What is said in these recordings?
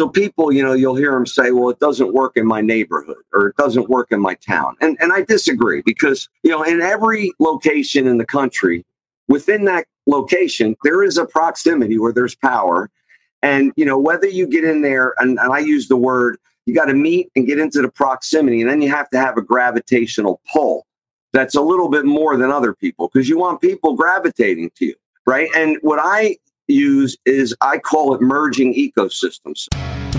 So people, you know, you'll hear them say, well, it doesn't work in my neighborhood or it doesn't work in my town. And, and I disagree because, you know, in every location in the country, within that location, there is a proximity where there's power. And, you know, whether you get in there, and, and I use the word, you got to meet and get into the proximity, and then you have to have a gravitational pull that's a little bit more than other people because you want people gravitating to you, right? And what I use is I call it merging ecosystems.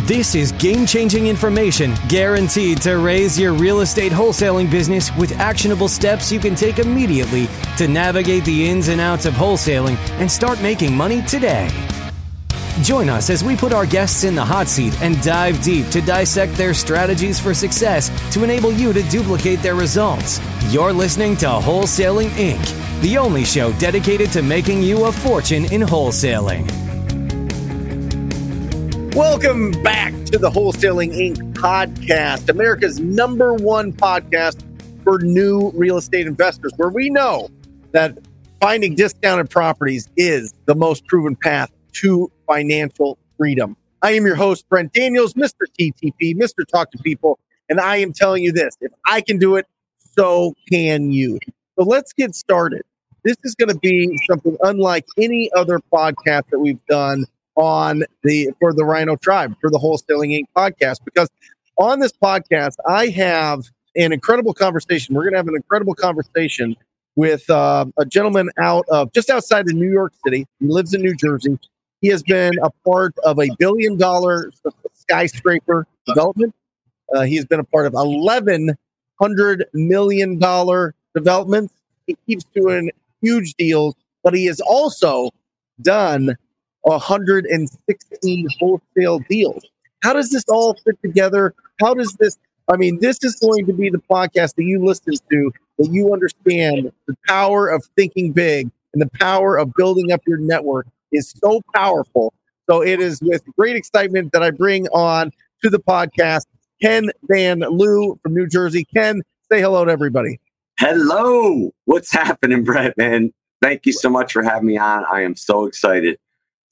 This is game changing information guaranteed to raise your real estate wholesaling business with actionable steps you can take immediately to navigate the ins and outs of wholesaling and start making money today. Join us as we put our guests in the hot seat and dive deep to dissect their strategies for success to enable you to duplicate their results. You're listening to Wholesaling Inc., the only show dedicated to making you a fortune in wholesaling. Welcome back to the Wholesaling Inc. podcast, America's number one podcast for new real estate investors, where we know that finding discounted properties is the most proven path to financial freedom. I am your host, Brent Daniels, Mr. TTP, Mr. Talk to People, and I am telling you this if I can do it, so can you. So let's get started. This is going to be something unlike any other podcast that we've done on the for the Rhino Tribe for the Wholesaling Inc. podcast because on this podcast I have an incredible conversation. We're going to have an incredible conversation with uh, a gentleman out of just outside of New York City. He lives in New Jersey. He has been a part of a billion dollar skyscraper development. Uh, he has been a part of eleven hundred million dollar developments. He keeps doing huge deals, but he has also done 116 wholesale deals. How does this all fit together? How does this? I mean, this is going to be the podcast that you listen to that you understand the power of thinking big and the power of building up your network is so powerful. So it is with great excitement that I bring on to the podcast Ken Van Liew from New Jersey. Ken, say hello to everybody. Hello. What's happening, Brett, man? Thank you so much for having me on. I am so excited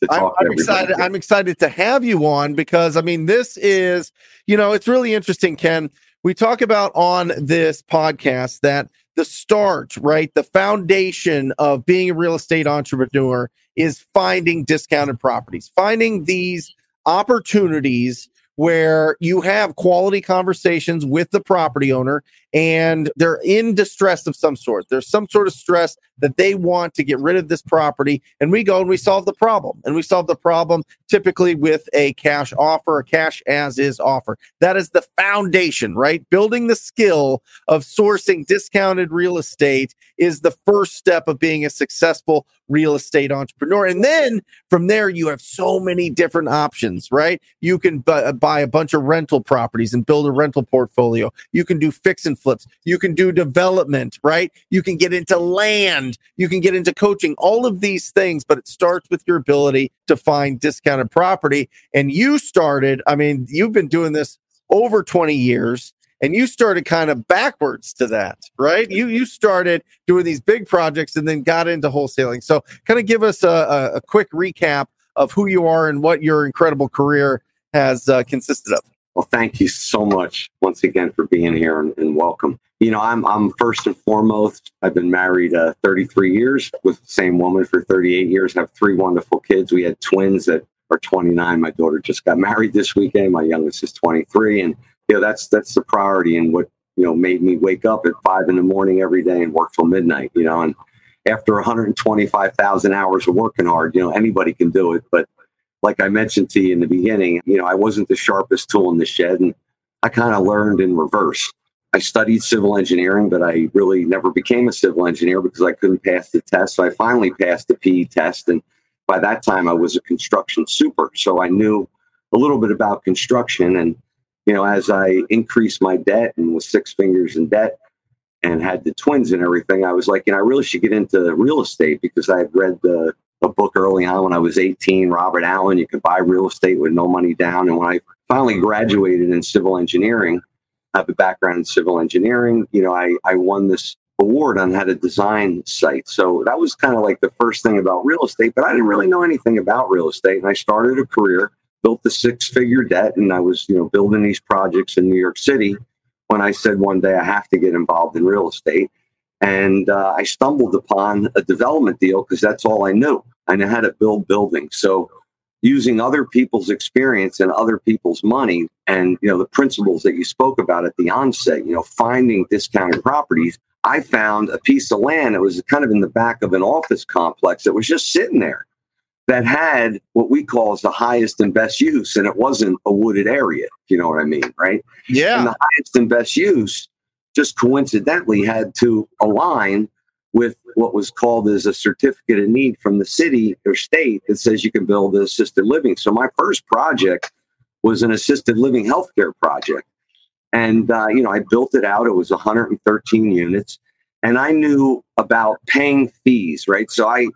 to talk I'm, I'm excited. I'm excited to have you on because I mean, this is, you know, it's really interesting, Ken. We talk about on this podcast that the start, right? The foundation of being a real estate entrepreneur is finding discounted properties, finding these opportunities where you have quality conversations with the property owner and they're in distress of some sort. There's some sort of stress that they want to get rid of this property. And we go and we solve the problem. And we solve the problem typically with a cash offer, a cash as is offer. That is the foundation, right? Building the skill of sourcing discounted real estate is the first step of being a successful real estate entrepreneur. And then from there, you have so many different options, right? You can bu- buy a bunch of rental properties and build a rental portfolio. You can do fix and flips. You can do development, right? You can get into land. You can get into coaching, all of these things, but it starts with your ability to find discounted property. And you started, I mean, you've been doing this over 20 years and you started kind of backwards to that, right? You you started doing these big projects and then got into wholesaling. So, kind of give us a, a, quick recap of who you are and what your incredible career has uh, consisted of. Well, thank you so much once again for being here and, and welcome. You know, I'm I'm first and foremost. I've been married uh, 33 years with the same woman for 38 years. Have three wonderful kids. We had twins that are 29. My daughter just got married this weekend. My youngest is 23, and you know that's that's the priority and what you know made me wake up at five in the morning every day and work till midnight. You know, and after 125,000 hours of working hard, you know anybody can do it. But like I mentioned to you in the beginning, you know I wasn't the sharpest tool in the shed, and I kind of learned in reverse. I studied civil engineering, but I really never became a civil engineer because I couldn't pass the test. So I finally passed the PE test, and by that time I was a construction super. So I knew a little bit about construction and you know, as I increased my debt and was six fingers in debt and had the twins and everything, I was like, you know, I really should get into real estate because I had read the a book early on when I was 18, Robert Allen, you could buy real estate with no money down. And when I finally graduated in civil engineering, I have a background in civil engineering, you know, I, I won this award on how to design sites. So that was kind of like the first thing about real estate, but I didn't really know anything about real estate. And I started a career built the six figure debt and I was, you know, building these projects in New York City when I said one day I have to get involved in real estate. And uh, I stumbled upon a development deal because that's all I knew. I knew how to build buildings. So using other people's experience and other people's money and you know the principles that you spoke about at the onset you know finding discounted properties i found a piece of land that was kind of in the back of an office complex that was just sitting there that had what we call as the highest and best use and it wasn't a wooded area you know what i mean right yeah and the highest and best use just coincidentally had to align with what was called as a certificate of need from the city or state that says you can build assisted living. So my first project was an assisted living healthcare project. And, uh, you know, I built it out. It was 113 units. And I knew about paying fees, right? So I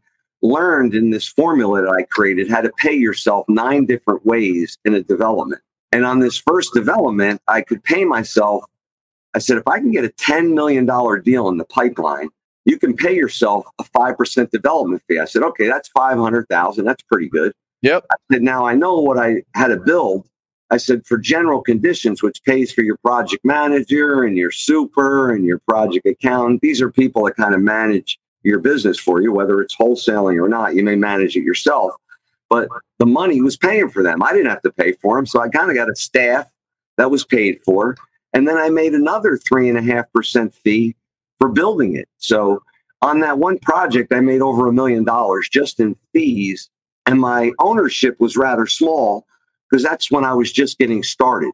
learned in this formula that I created how to pay yourself nine different ways in a development. And on this first development, I could pay myself. I said, if I can get a $10 million deal in the pipeline, you can pay yourself a 5% development fee. I said, okay, that's 500,000. That's pretty good. Yep. I said, now I know what I had to build. I said, for general conditions, which pays for your project manager and your super and your project accountant, these are people that kind of manage your business for you, whether it's wholesaling or not. You may manage it yourself, but the money was paying for them. I didn't have to pay for them. So I kind of got a staff that was paid for. And then I made another three and a half percent fee for building it. So on that one project, I made over a million dollars just in fees. And my ownership was rather small because that's when I was just getting started.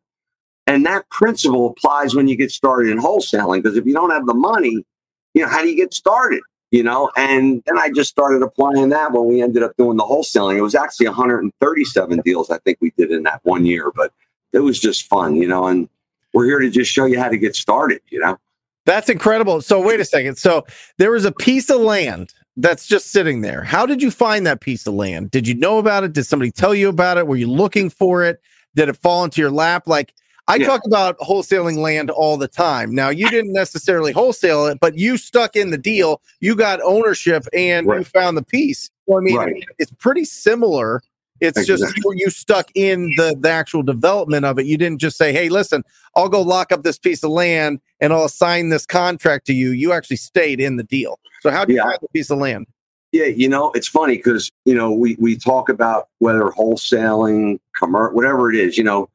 And that principle applies when you get started in wholesaling because if you don't have the money, you know, how do you get started? You know, and then I just started applying that when we ended up doing the wholesaling. It was actually 137 deals I think we did in that one year, but it was just fun, you know, and we're here to just show you how to get started, you know. That's incredible. So wait a second. So there was a piece of land that's just sitting there. How did you find that piece of land? Did you know about it? Did somebody tell you about it? Were you looking for it? Did it fall into your lap? Like I yeah. talk about wholesaling land all the time. Now you didn't necessarily wholesale it, but you stuck in the deal. You got ownership and right. you found the piece. So, I mean, right. it's pretty similar it's exactly. just you, you stuck in the, the actual development of it. You didn't just say, hey, listen, I'll go lock up this piece of land and I'll assign this contract to you. You actually stayed in the deal. So how do you yeah. find the piece of land? Yeah, you know, it's funny because, you know, we, we talk about whether wholesaling, commercial, whatever it is, you know,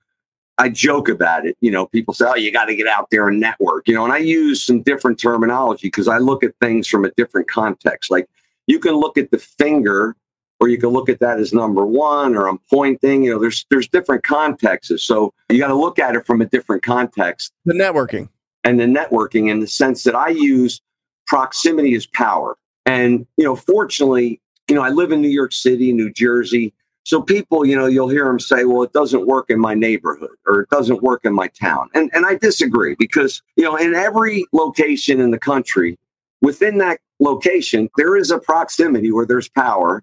I joke about it. You know, people say, oh, you got to get out there and network, you know, and I use some different terminology because I look at things from a different context. Like you can look at the finger or you can look at that as number one or I'm pointing. You know, there's there's different contexts. So you got to look at it from a different context. The networking. And the networking in the sense that I use proximity as power. And, you know, fortunately, you know, I live in New York City, New Jersey. So people, you know, you'll hear them say, well, it doesn't work in my neighborhood or it doesn't work in my town. And and I disagree because, you know, in every location in the country, within that location, there is a proximity where there's power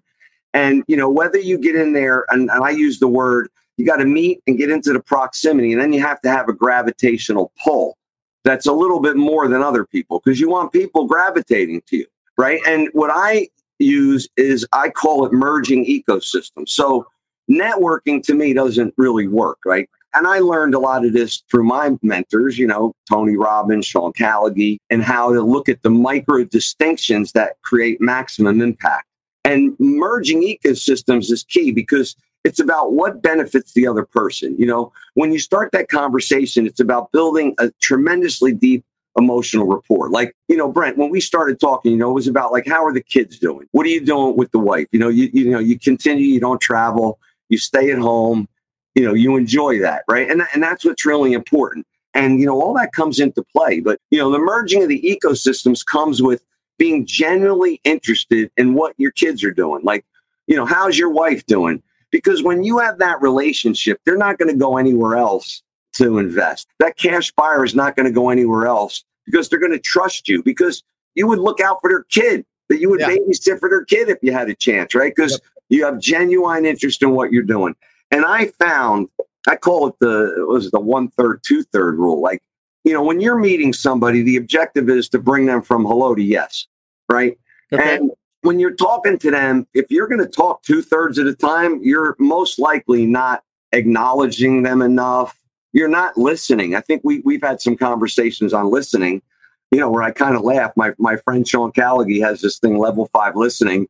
and, you know, whether you get in there, and, and I use the word, you got to meet and get into the proximity, and then you have to have a gravitational pull that's a little bit more than other people because you want people gravitating to you, right? And what I use is I call it merging ecosystems. So networking to me doesn't really work, right? And I learned a lot of this through my mentors, you know, Tony Robbins, Sean Callagy, and how to look at the micro distinctions that create maximum impact. And merging ecosystems is key because it's about what benefits the other person. You know, when you start that conversation, it's about building a tremendously deep emotional rapport. Like, you know, Brent, when we started talking, you know, it was about like, how are the kids doing? What are you doing with the wife? You know, you, you know, you continue, you don't travel, you stay at home, you know, you enjoy that, right? And, and that's what's really important. And, you know, all that comes into play. But, you know, the merging of the ecosystems comes with being genuinely interested in what your kids are doing. Like, you know, how's your wife doing? Because when you have that relationship, they're not going to go anywhere else to invest. That cash buyer is not going to go anywhere else because they're going to trust you because you would look out for their kid, that you would yeah. babysit for their kid if you had a chance, right? Because yep. you have genuine interest in what you're doing. And I found, I call it the, it was the one third, two third rule. Like you know, when you're meeting somebody, the objective is to bring them from hello to yes, right? Okay. And when you're talking to them, if you're going to talk two thirds of the time, you're most likely not acknowledging them enough. You're not listening. I think we we've had some conversations on listening, you know, where I kind of laugh. My my friend Sean Callagy has this thing, level five listening.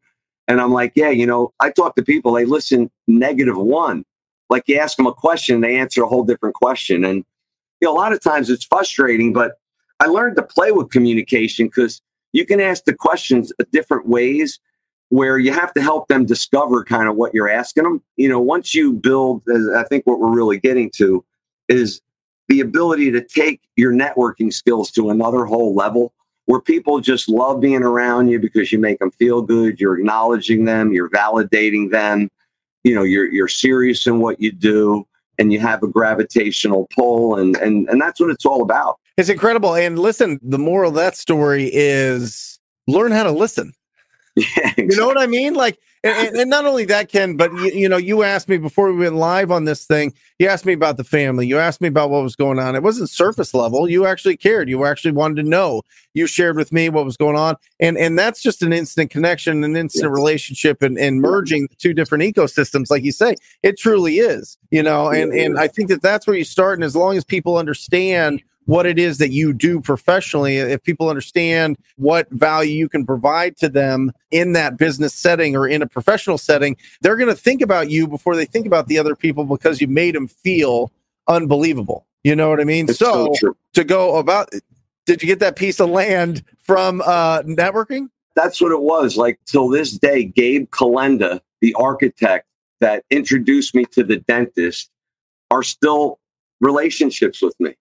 And I'm like, yeah, you know, I talk to people, they listen negative one. Like you ask them a question, they answer a whole different question. And you know, a lot of times it's frustrating, but I learned to play with communication because you can ask the questions different ways where you have to help them discover kind of what you're asking them. You know, once you build, I think what we're really getting to is the ability to take your networking skills to another whole level where people just love being around you because you make them feel good, you're acknowledging them, you're validating them, you know, you're you're serious in what you do and you have a gravitational pull and and and that's what it's all about. It's incredible. And listen, the moral of that story is learn how to listen. Yeah, exactly. You know what I mean? Like, and, and not only that, Ken, but you, you, know, you asked me before we went live on this thing. You asked me about the family. You asked me about what was going on. It wasn't surface level. You actually cared. You actually wanted to know. You shared with me what was going on, and and that's just an instant connection, an instant yes. relationship, and and merging two different ecosystems, like you say, it truly is. You know, and and I think that that's where you start. And as long as people understand what it is that you do professionally, if people understand what value you can provide to them in that business setting or in a professional setting, they're going to think about you before they think about the other people because you made them feel unbelievable. You know what I mean? so, so to go about, did you get that piece of land from uh, networking? That's what it was. Like till this day, Gabe Kalenda, the architect that introduced me to the dentist, are still relationships with me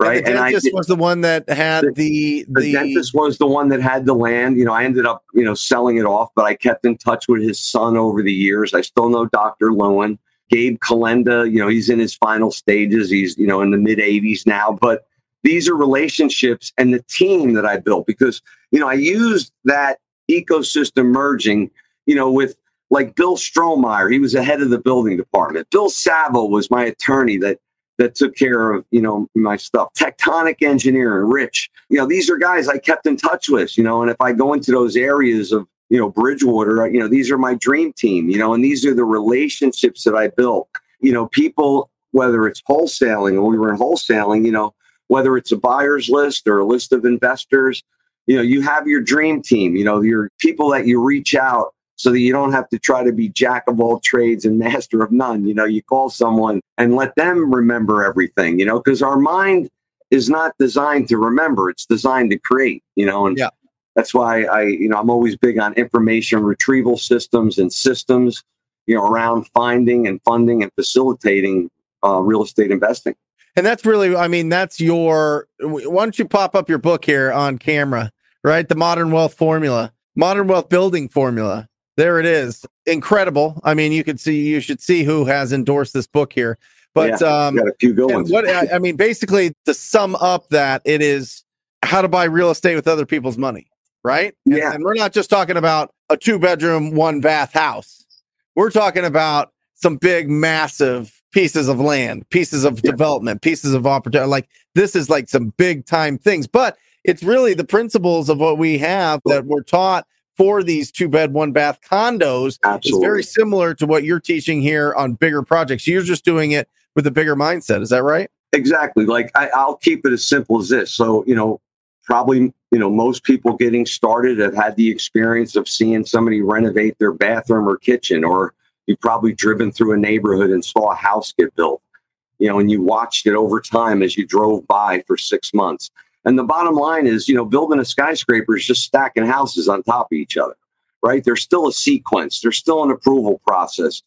right? And the dentist and I, was the one that had the, the, the dentist was the one that had the land. You know, I ended up you know selling it off, but I kept in touch with his son over the years. I still know Dr. Lowen, Gabe Kalenda. You know, he's in his final stages. He's you know in the mid 80s now, but these are relationships and the team that I built because you know I used that ecosystem merging. You know, with like Bill Strohmeyer, he was the head of the building department. Bill Saville was my attorney that that took care of you know my stuff. Tectonic engineering rich. You know these are guys i kept in touch with you know and if i go into those areas of you know bridgewater you know these are my dream team you know and these are the relationships that i built. You know people whether it's wholesaling or we were in wholesaling you know whether it's a buyer's list or a list of investors you know you have your dream team you know your people that you reach out so that you don't have to try to be jack of all trades and master of none. You know, you call someone and let them remember everything, you know, because our mind is not designed to remember, it's designed to create, you know, and yeah. that's why I, you know, I'm always big on information retrieval systems and systems, you know, around finding and funding and facilitating uh, real estate investing. And that's really, I mean, that's your, why don't you pop up your book here on camera, right? The Modern Wealth Formula, Modern Wealth Building Formula there it is. Incredible. I mean, you could see, you should see who has endorsed this book here. But yeah, um, got a few good ones. What I, mean, basically, to sum up that, it is how to buy real estate with other people's money, right? And, yeah. And we're not just talking about a two bedroom, one bath house. We're talking about some big, massive pieces of land, pieces of yeah. development, pieces of opportunity. Like this is like some big time things, but it's really the principles of what we have that we're taught for these two bed, one bath condos Absolutely. is very similar to what you're teaching here on bigger projects. You're just doing it with a bigger mindset. Is that right? Exactly. Like I, I'll keep it as simple as this. So, you know, probably, you know, most people getting started have had the experience of seeing somebody renovate their bathroom or kitchen, or you've probably driven through a neighborhood and saw a house get built, you know, and you watched it over time as you drove by for six months. And the bottom line is, you know, building a skyscraper is just stacking houses on top of each other, right? There's still a sequence, there's still an approval process,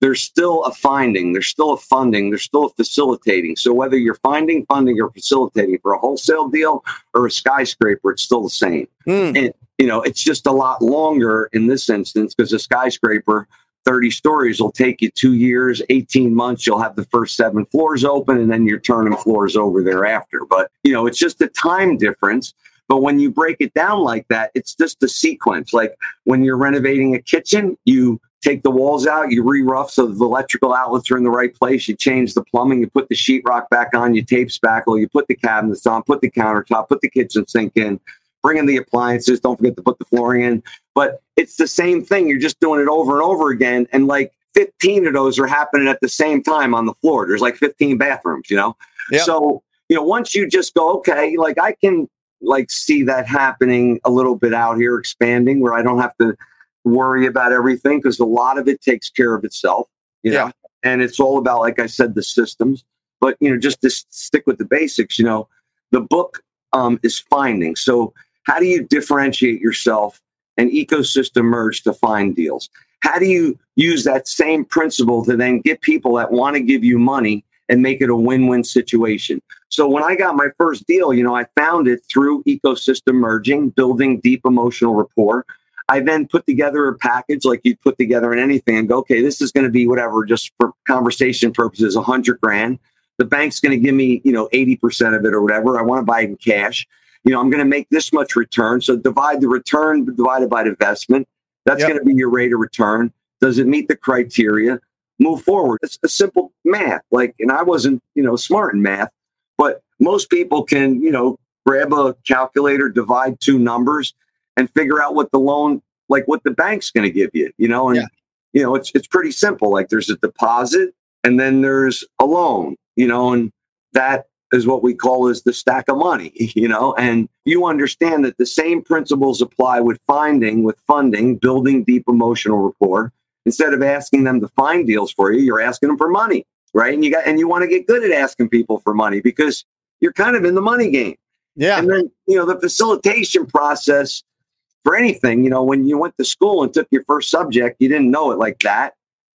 there's still a finding, there's still a funding, there's still a facilitating. So whether you're finding funding or facilitating for a wholesale deal or a skyscraper, it's still the same. Mm. And, you know, it's just a lot longer in this instance because a skyscraper 30 stories will take you two years, 18 months. You'll have the first seven floors open and then you're turning floors over thereafter. But, you know, it's just a time difference. But when you break it down like that, it's just a sequence. Like when you're renovating a kitchen, you take the walls out, you re-rough so the electrical outlets are in the right place, you change the plumbing, you put the sheetrock back on, you tape spackle, you put the cabinets on, put the countertop, put the kitchen sink in, bring in the appliances. Don't forget to put the flooring in. But it's the same thing. You're just doing it over and over again. And like 15 of those are happening at the same time on the floor. There's like 15 bathrooms, you know? Yep. So, you know, once you just go, okay, like I can like see that happening a little bit out here expanding where I don't have to worry about everything because a lot of it takes care of itself, you know? Yeah. And it's all about, like I said, the systems. But, you know, just to stick with the basics, you know, the book um, is finding. So, how do you differentiate yourself and ecosystem merge to find deals? How do you use that same principle to then get people that want to give you money and make it a win-win situation? So when I got my first deal, you know, I found it through ecosystem merging, building deep emotional rapport. I then put together a package like you'd put together in anything and go, okay, this is going to be whatever, just for conversation purposes, a hundred grand. The bank's going to give me, you know, 80% of it or whatever. I want to buy it in cash. You know, I'm going to make this much return. So divide the return divided by the investment. That's Yep. going to be your rate of return. Does it meet the criteria? Move forward. It's a simple math. Like, and I wasn't, you know, smart in math, but most people can, you know, grab a calculator, divide two numbers, and figure out what the loan, like what the bank's going to give you. You know, and Yeah. you know, it's it's pretty simple. Like, there's a deposit, and then there's a loan. You know, and that is what we call is the stack of money. You know, and you understand that the same principles apply with finding, with funding, building deep emotional rapport. Instead of asking them to find deals for you, you're asking them for money, right? And you got and you want to get good at asking people for money because you're kind of in the money game. Yeah. And then, you know, the facilitation process for anything, you know, when you went to school and took your first subject, you didn't know it like that.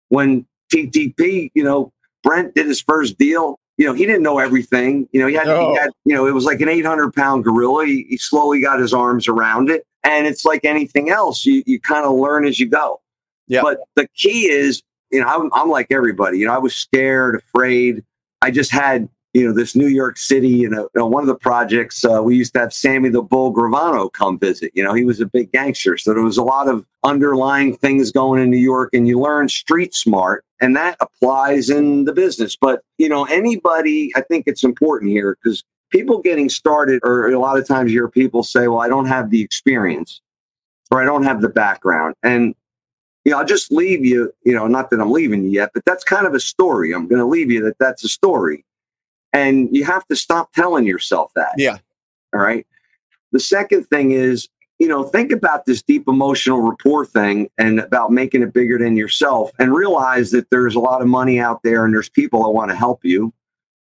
When TTP, you know, Brent did his first deal, you know, he didn't know everything. You know, he had, No. he had you know, it was like an 800 pound gorilla. He, he slowly got his arms around it. And it's like anything else, you, you kind of learn as you go. Yeah. But the key is, you know, I'm, I'm like everybody, you know, I was scared, afraid. I just had you know, this New York City, you know, you know, one of the projects, uh, we used to have Sammy the Bull Gravano come visit. You know, he was a big gangster. So there was a lot of underlying things going in New York, and you learn street smart, and that applies in the business. But, you know, anybody, I think it's important here because people getting started, or a lot of times you hear people say, well, I don't have the experience or I don't have the background. And, you know, I'll just leave you, you know, not that I'm leaving you yet, but that's kind of a story. I'm going to leave you that that's a story. And you have to stop telling yourself that. Yeah. All right. The second thing is, you know, think about this deep emotional rapport thing and about making it bigger than yourself and realize that there's a lot of money out there and there's people that want to help you.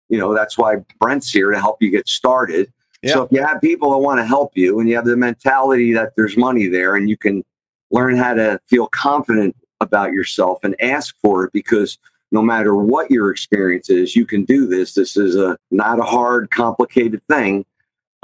You know, that's why Brent's here to help you get started. Yeah. So if you have people that want to help you and you have the mentality that there's money there and you can learn how to feel confident about yourself and ask for it because no matter what your experience is, you can do this. This is a not a hard, complicated thing.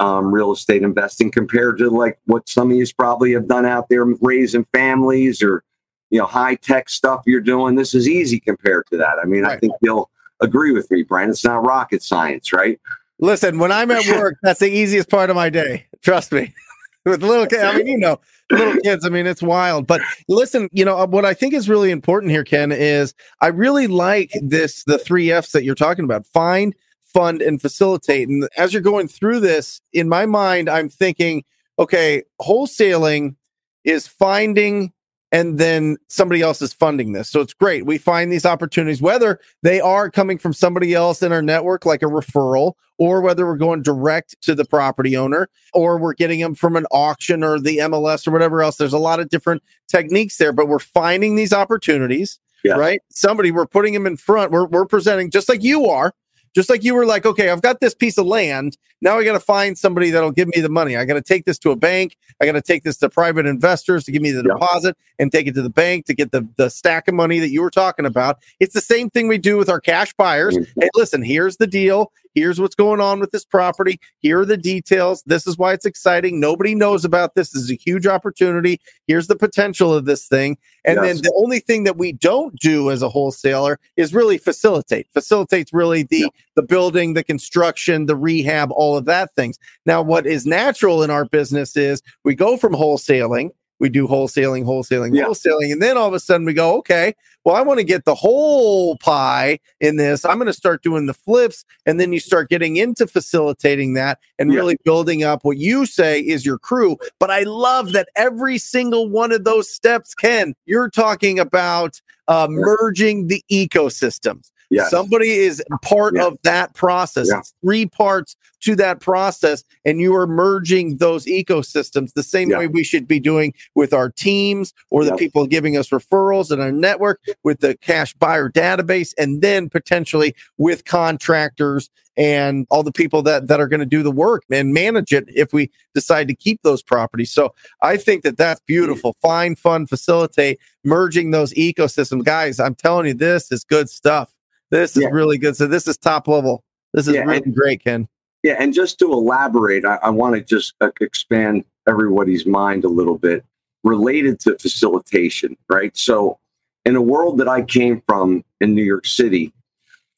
Um, real estate investing compared to like what some of you probably have done out there, raising families or you know high tech stuff you're doing. This is easy compared to that. I mean, I think you'll agree with me, Brian. It's not rocket science, right? Listen, when I'm at work, that's the easiest part of my day. Trust me. With little kids, I mean, you know, little kids, I mean, it's wild. But listen, you know, uh, what I think is really important here, Ken, is I really like this the three F's that you're talking about find, fund, and facilitate. And as you're going through this, in my mind, I'm thinking, okay, wholesaling is finding and then somebody else is funding this. So it's great. We find these opportunities, whether they are coming from somebody else in our network, like a referral, or whether we're going direct to the property owner, or we're getting them from an auction or the MLS or whatever else. There's a lot of different techniques there, but we're finding these opportunities, Yeah. right? Somebody, we're putting them in front. We're, we're presenting just like you are. Just like you were like, okay, I've got this piece of land. Now I got to find somebody that'll give me the money. I got to take this to a bank. I got to take this to private investors to give me the Yeah. deposit and take it to the bank to get the, the stack of money that you were talking about. It's the same thing we do with our cash buyers. Mhm. Hey, listen, here's the deal. Here's what's going on with this property. Here are the details. This is why it's exciting. Nobody knows about this. This is a huge opportunity. Here's the potential of this thing. And then the only thing that we don't do as a wholesaler is really facilitate. Facilitates really the Yeah. the building, the construction, the rehab, all of that things. Now, what is natural in our business is we go from wholesaling we do wholesaling, wholesaling, Yeah. wholesaling. And then all of a sudden we go, okay, well, I want to get the whole pie in this. I'm going to start doing the flips. And then you start getting into facilitating that and Yeah. really building up what you say is your crew. But I love that every single one of those steps, Ken, you're talking about uh, merging the ecosystems. Yes. Somebody is part Yeah. of that process. Yeah. It's three parts to that process, and you are merging those ecosystems the same Yeah. way we should be doing with our teams or the people giving us referrals in our network with the cash buyer database, and then potentially with contractors and all the people that, that are going to do the work and manage it if we decide to keep those properties. So I think that that's beautiful. Find, fun, facilitate, merging those ecosystems. Guys, I'm telling you, this is good stuff. This is Yeah. really good. So this is top level. This is Yeah, really great, Ken. Yeah, and just to elaborate, I, I want to just uh, expand everybody's mind a little bit related to facilitation, right? So, in a world that I came from in New York City,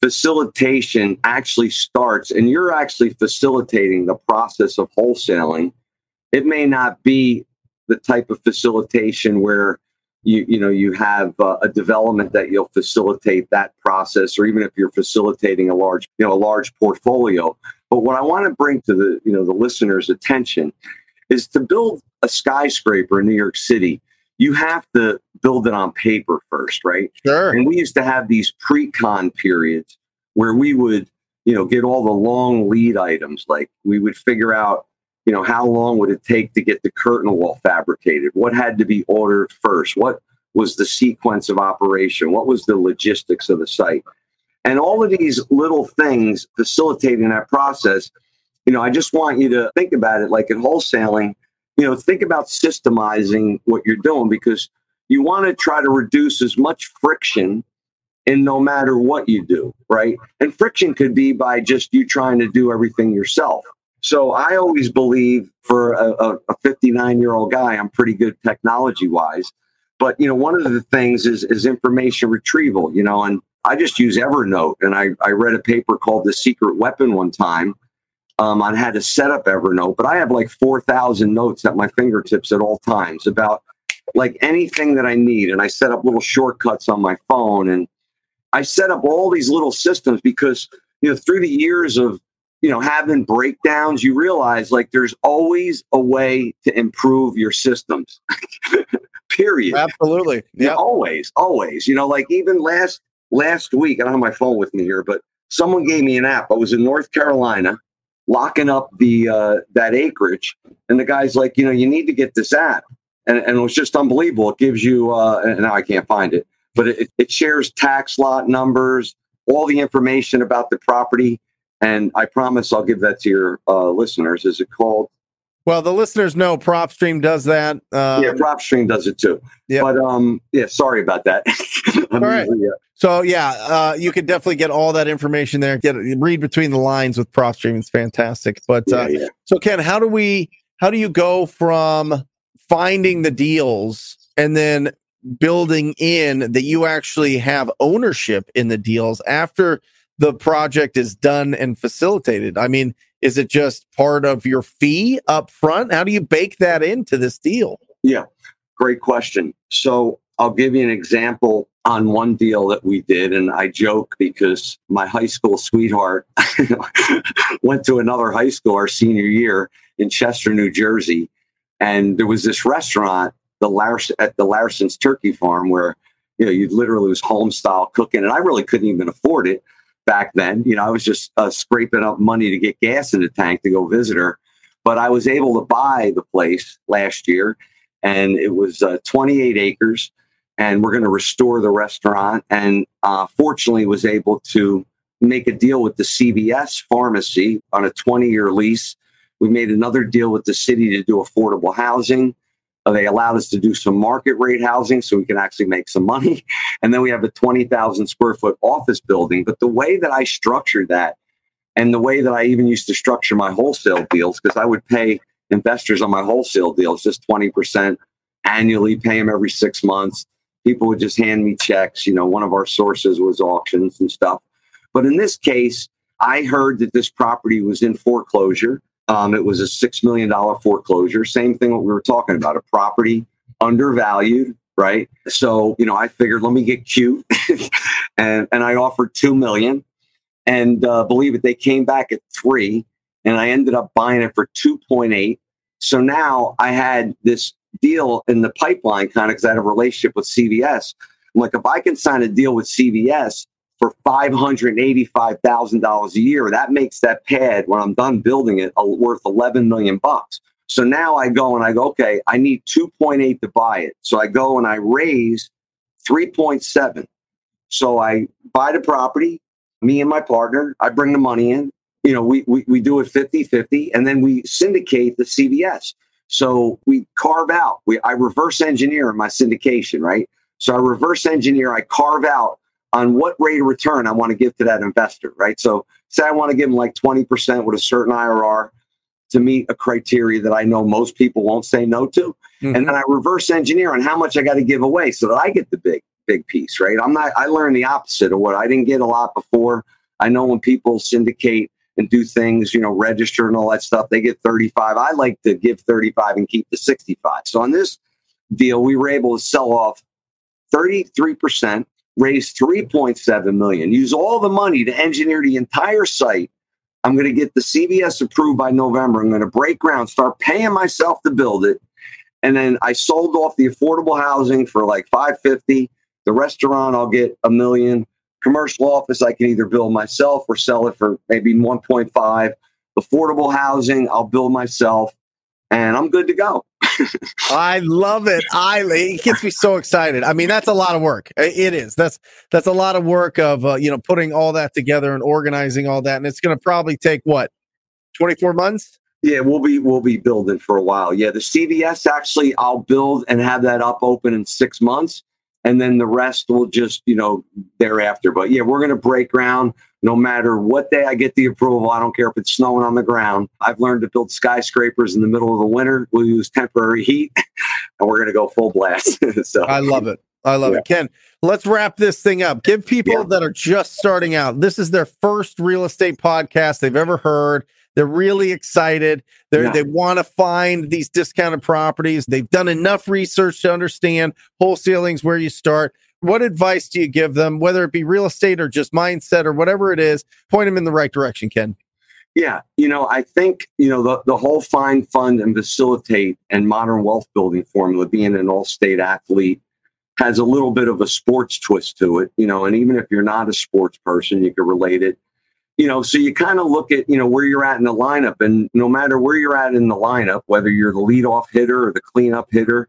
facilitation actually starts, and you're actually facilitating the process of wholesaling. It may not be the type of facilitation where you you know you have uh, a development that you'll facilitate that process, or even if you're facilitating a large you know a large portfolio. But what I want to bring to the you know the listeners' attention is to build a skyscraper in New York City. You have to build it on paper first, right? Sure. And we used to have these pre-con periods where we would, you know, get all the long lead items. Like we would figure out, you know, how long would it take to get the curtain wall fabricated? What had to be ordered first? What was the sequence of operation? What was the logistics of the site? And all of these little things facilitating that process, you know, I just want you to think about it like in wholesaling, you know, think about systemizing what you're doing because you want to try to reduce as much friction in no matter what you do, right? And friction could be by just you trying to do everything yourself. So I always believe for a, a 59 year old guy, I'm pretty good technology wise. But you know, one of the things is is information retrieval. You know, and I just use Evernote, and I I read a paper called The Secret Weapon one time um, on how to set up Evernote. But I have like 4,000 notes at my fingertips at all times about like anything that I need. And I set up little shortcuts on my phone and I set up all these little systems because, you know, through the years of, you know, having breakdowns, you realize like there's always a way to improve your systems. Period. Absolutely. Yeah, Yeah. always, always. You know, like even last last week, I don't have my phone with me here, but someone gave me an app. I was in North Carolina locking up the uh, that acreage, and the guy's like, you know, you need to get this app, and, and it was just unbelievable. It gives you, uh, and now I can't find it, but it, it shares tax lot numbers, all the information about the property, and I promise I'll give that to your uh, listeners. Is it called? Well, the listeners know PropStream does that. Um, yeah, PropStream does it too. yeah. But um, yeah, sorry about that. All right. uh, So yeah, uh, you could definitely get all that information there. Get read between the lines with PropStream. It's fantastic. But yeah, uh, yeah. so Ken, how do we? How do you go from finding the deals and then building in that you actually have ownership in the deals after the project is done and facilitated? I mean, is it just part of your fee up front? How do you bake that into this deal? Yeah, great question. So I'll give you an example on one deal that we did. And I joke because my high school sweetheart went to another high school our senior year in Chester, New Jersey. And there was this restaurant, the Lars at the Larison's Turkey Farm, where you know you literally was home style cooking, and I really couldn't even afford it back then. You know, I was just uh, scraping up money to get gas in the tank to go visit her. But I was able to buy the place last year, and it was uh, 28 acres, and we're going to restore the restaurant. And uh, fortunately, was able to make a deal with the CVS pharmacy on a 20 year lease. We made another deal with the city to do affordable housing. Uh, they allowed us to do some market rate housing so we can actually make some money. And then we have a 20,000 square foot office building. But the way that I structured that and the way that I even used to structure my wholesale deals, because I would pay investors on my wholesale deals just 20% annually, pay them every six months. People would just hand me checks. You know, one of our sources was auctions and stuff. But in this case, I heard that this property was in foreclosure. Um, it was a $6 million foreclosure. Same thing what we were talking about a property undervalued, right? So, you know, I figured let me get cute and, and I offered 2 million and uh, believe it, they came back at three and I ended up buying it for 2.8. So now I had this deal in the pipeline kind of because I had a relationship with CVS. I'm like, if I can sign a deal with CVS for $585,000 a year, that makes that pad when I'm done building it worth 11 million bucks. So now I go and I go, okay, I need 2.8 to buy it. So I go and I raise 3.7. So I buy the property, me and my partner, I bring the money in. You know, we, we, we do it 50 50, and then we syndicate the CVS. So we carve out, we, I reverse engineer my syndication, right? So I reverse engineer, I carve out on what rate of return I want to give to that investor, right? So say I want to give them like 20% with a certain IRR to meet a criteria that I know most people won't say no to. Mm-hmm. And then I reverse engineer on how much I got to give away so that I get the big big piece, right? I'm not, I learned the opposite of what I didn't get a lot before. I know when people syndicate and do things, you know, register and all that stuff, they get 35. I like to give 35 and keep the 65. So on this deal, we were able to sell off 33%, raise 3.7 million, use all the money to engineer the entire site. I'm going to get the CVS approved by November. I'm going to break ground, start paying myself to build it. And then I sold off the affordable housing for like 550 the restaurant, I'll get a million. Commercial office, I can either build myself or sell it for maybe 1.5. Affordable housing, I'll build myself, and I'm good to go. I love it. I it gets me so excited. I mean, that's a lot of work. It is. That's that's a lot of work of uh, you know putting all that together and organizing all that, and it's going to probably take what 24 months. Yeah, we'll be we'll be building for a while. Yeah, the CVS actually I'll build and have that up open in six months and then the rest will just you know thereafter. But yeah we're going to break ground no matter what day i get the approval. I don't care if it's snowing on the ground. I've learned to build skyscrapers in the middle of the winter. We'll use temporary heat and we're going to go full blast. So i love it. I love yeah. it ken let's wrap this thing up. Give people yeah. that are just starting out this is their first real estate podcast they've ever heard they're really excited. they yeah. They want to find these discounted properties. They've done enough research to understand wholesaling's where you start. What advice do you give them, whether it be real estate or just mindset or whatever it is? Point them in the right direction, Ken. Yeah, you know, I think you know the the whole find, fund, and facilitate and modern wealth building formula, being an all state athlete, has a little bit of a sports twist to it. You know, and even if you're not a sports person, you can relate it you know, so you kind of look at, you know, where you're at in the lineup. And no matter where you're at in the lineup, whether you're the leadoff hitter or the cleanup hitter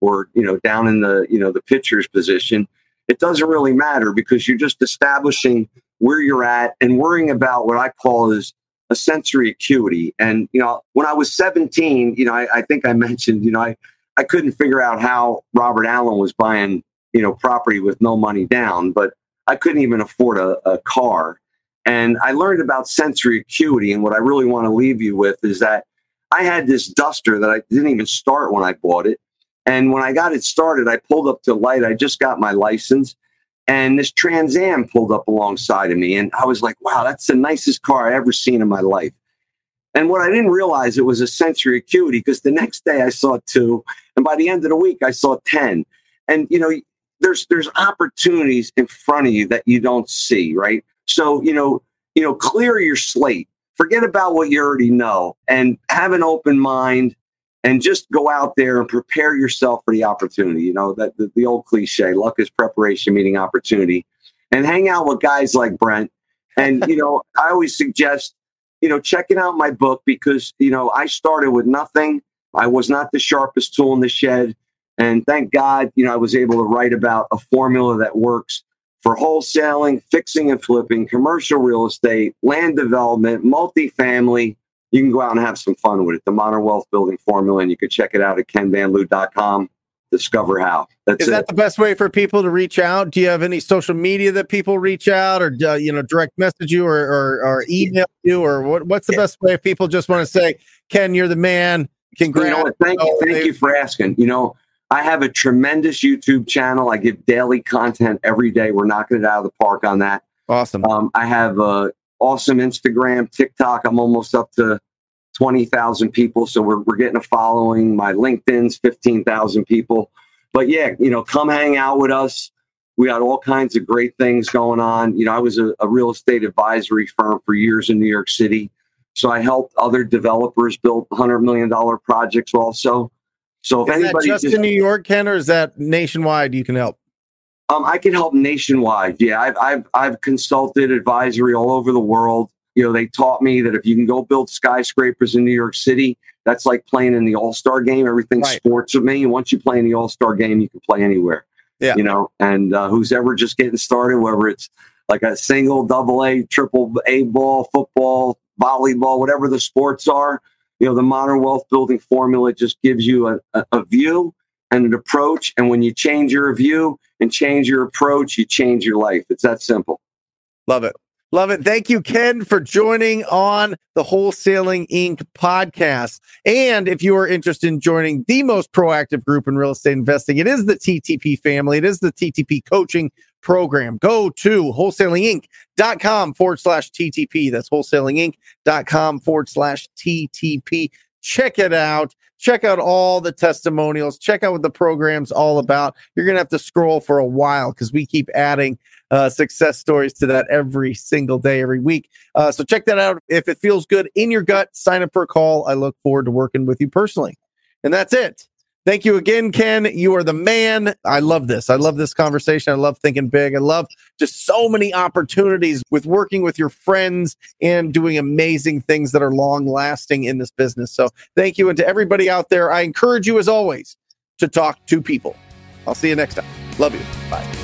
or, you know, down in the, you know, the pitcher's position, it doesn't really matter because you're just establishing where you're at and worrying about what I call is a sensory acuity. And, you know, when I was 17, you know, I, I think I mentioned, you know, I, I couldn't figure out how Robert Allen was buying, you know, property with no money down, but I couldn't even afford a, a car and I learned about sensory acuity. And what I really want to leave you with is that I had this duster that I didn't even start when I bought it. And when I got it started, I pulled up to light. I just got my license. And this Trans Am pulled up alongside of me. And I was like, wow, that's the nicest car I ever seen in my life. And what I didn't realize it was a sensory acuity because the next day I saw two. And by the end of the week, I saw 10. And, you know, there's there's opportunities in front of you that you don't see, right? So, you know, you know, clear your slate. Forget about what you already know and have an open mind and just go out there and prepare yourself for the opportunity. You know, that the, the old cliche, luck is preparation meeting opportunity. And hang out with guys like Brent. And, you know, I always suggest, you know, checking out my book because, you know, I started with nothing. I was not the sharpest tool in the shed. And thank God, you know, I was able to write about a formula that works for wholesaling, fixing and flipping, commercial real estate, land development, multifamily. You can go out and have some fun with it. The Modern Wealth Building Formula, and you can check it out at kenvanliew.com. Discover how. That's Is it. that the best way for people to reach out? Do you have any social media that people reach out, or uh, you know, direct message you, or or, or email you, or what, what's the yeah. best way if people just want to say, "Ken, you're the man." Congrats. You know Thank you, thank you for asking. You know, I have a tremendous YouTube channel. I give daily content every day. We're knocking it out of the park on that. Awesome. Um, I have a awesome Instagram, TikTok. I'm almost up to 20,000 people. So we're, we're getting a following. My LinkedIn's 15,000 people. But yeah, you know, come hang out with us. We got all kinds of great things going on. You know, I was a, a real estate advisory firm for years in New York City. So I helped other developers build $100 million projects also. So if Is that anybody just, in New York, Ken, or is that nationwide? You can help. Um, I can help nationwide. Yeah, I've, I've I've consulted advisory all over the world. You know, they taught me that if you can go build skyscrapers in New York City, that's like playing in the All Star game. Everything's Right. sports with me. And once you play in the All Star game, you can play anywhere. Yeah. You know, and uh, who's ever just getting started, whether it's like a single, double A, triple A ball, football, volleyball, whatever the sports are, you know, the modern wealth building formula just gives you a, a, a view and an approach. And when you change your view and change your approach, you change your life. It's that simple. Love it. Love it. Thank you, Ken, for joining on the Wholesaling Inc. podcast. And if you are interested in joining the most proactive group in real estate investing, it is the TTP family. It is the TTP coaching program. Go to wholesalinginc.com forward slash TTP. That's wholesalinginc.com forward slash TTP. Check it out. Check out all the testimonials. Check out what the program's all about. You're going to have to scroll for a while because we keep adding uh, success stories to that every single day, every week. Uh, so check that out. If it feels good in your gut, sign up for a call. I look forward to working with you personally. And that's it. Thank you again, Ken. You are the man. I love this. I love this conversation. I love thinking big. I love just so many opportunities with working with your friends and doing amazing things that are long lasting in this business. So thank you. And to everybody out there, I encourage you as always to talk to people. I'll see you next time. Love you. Bye.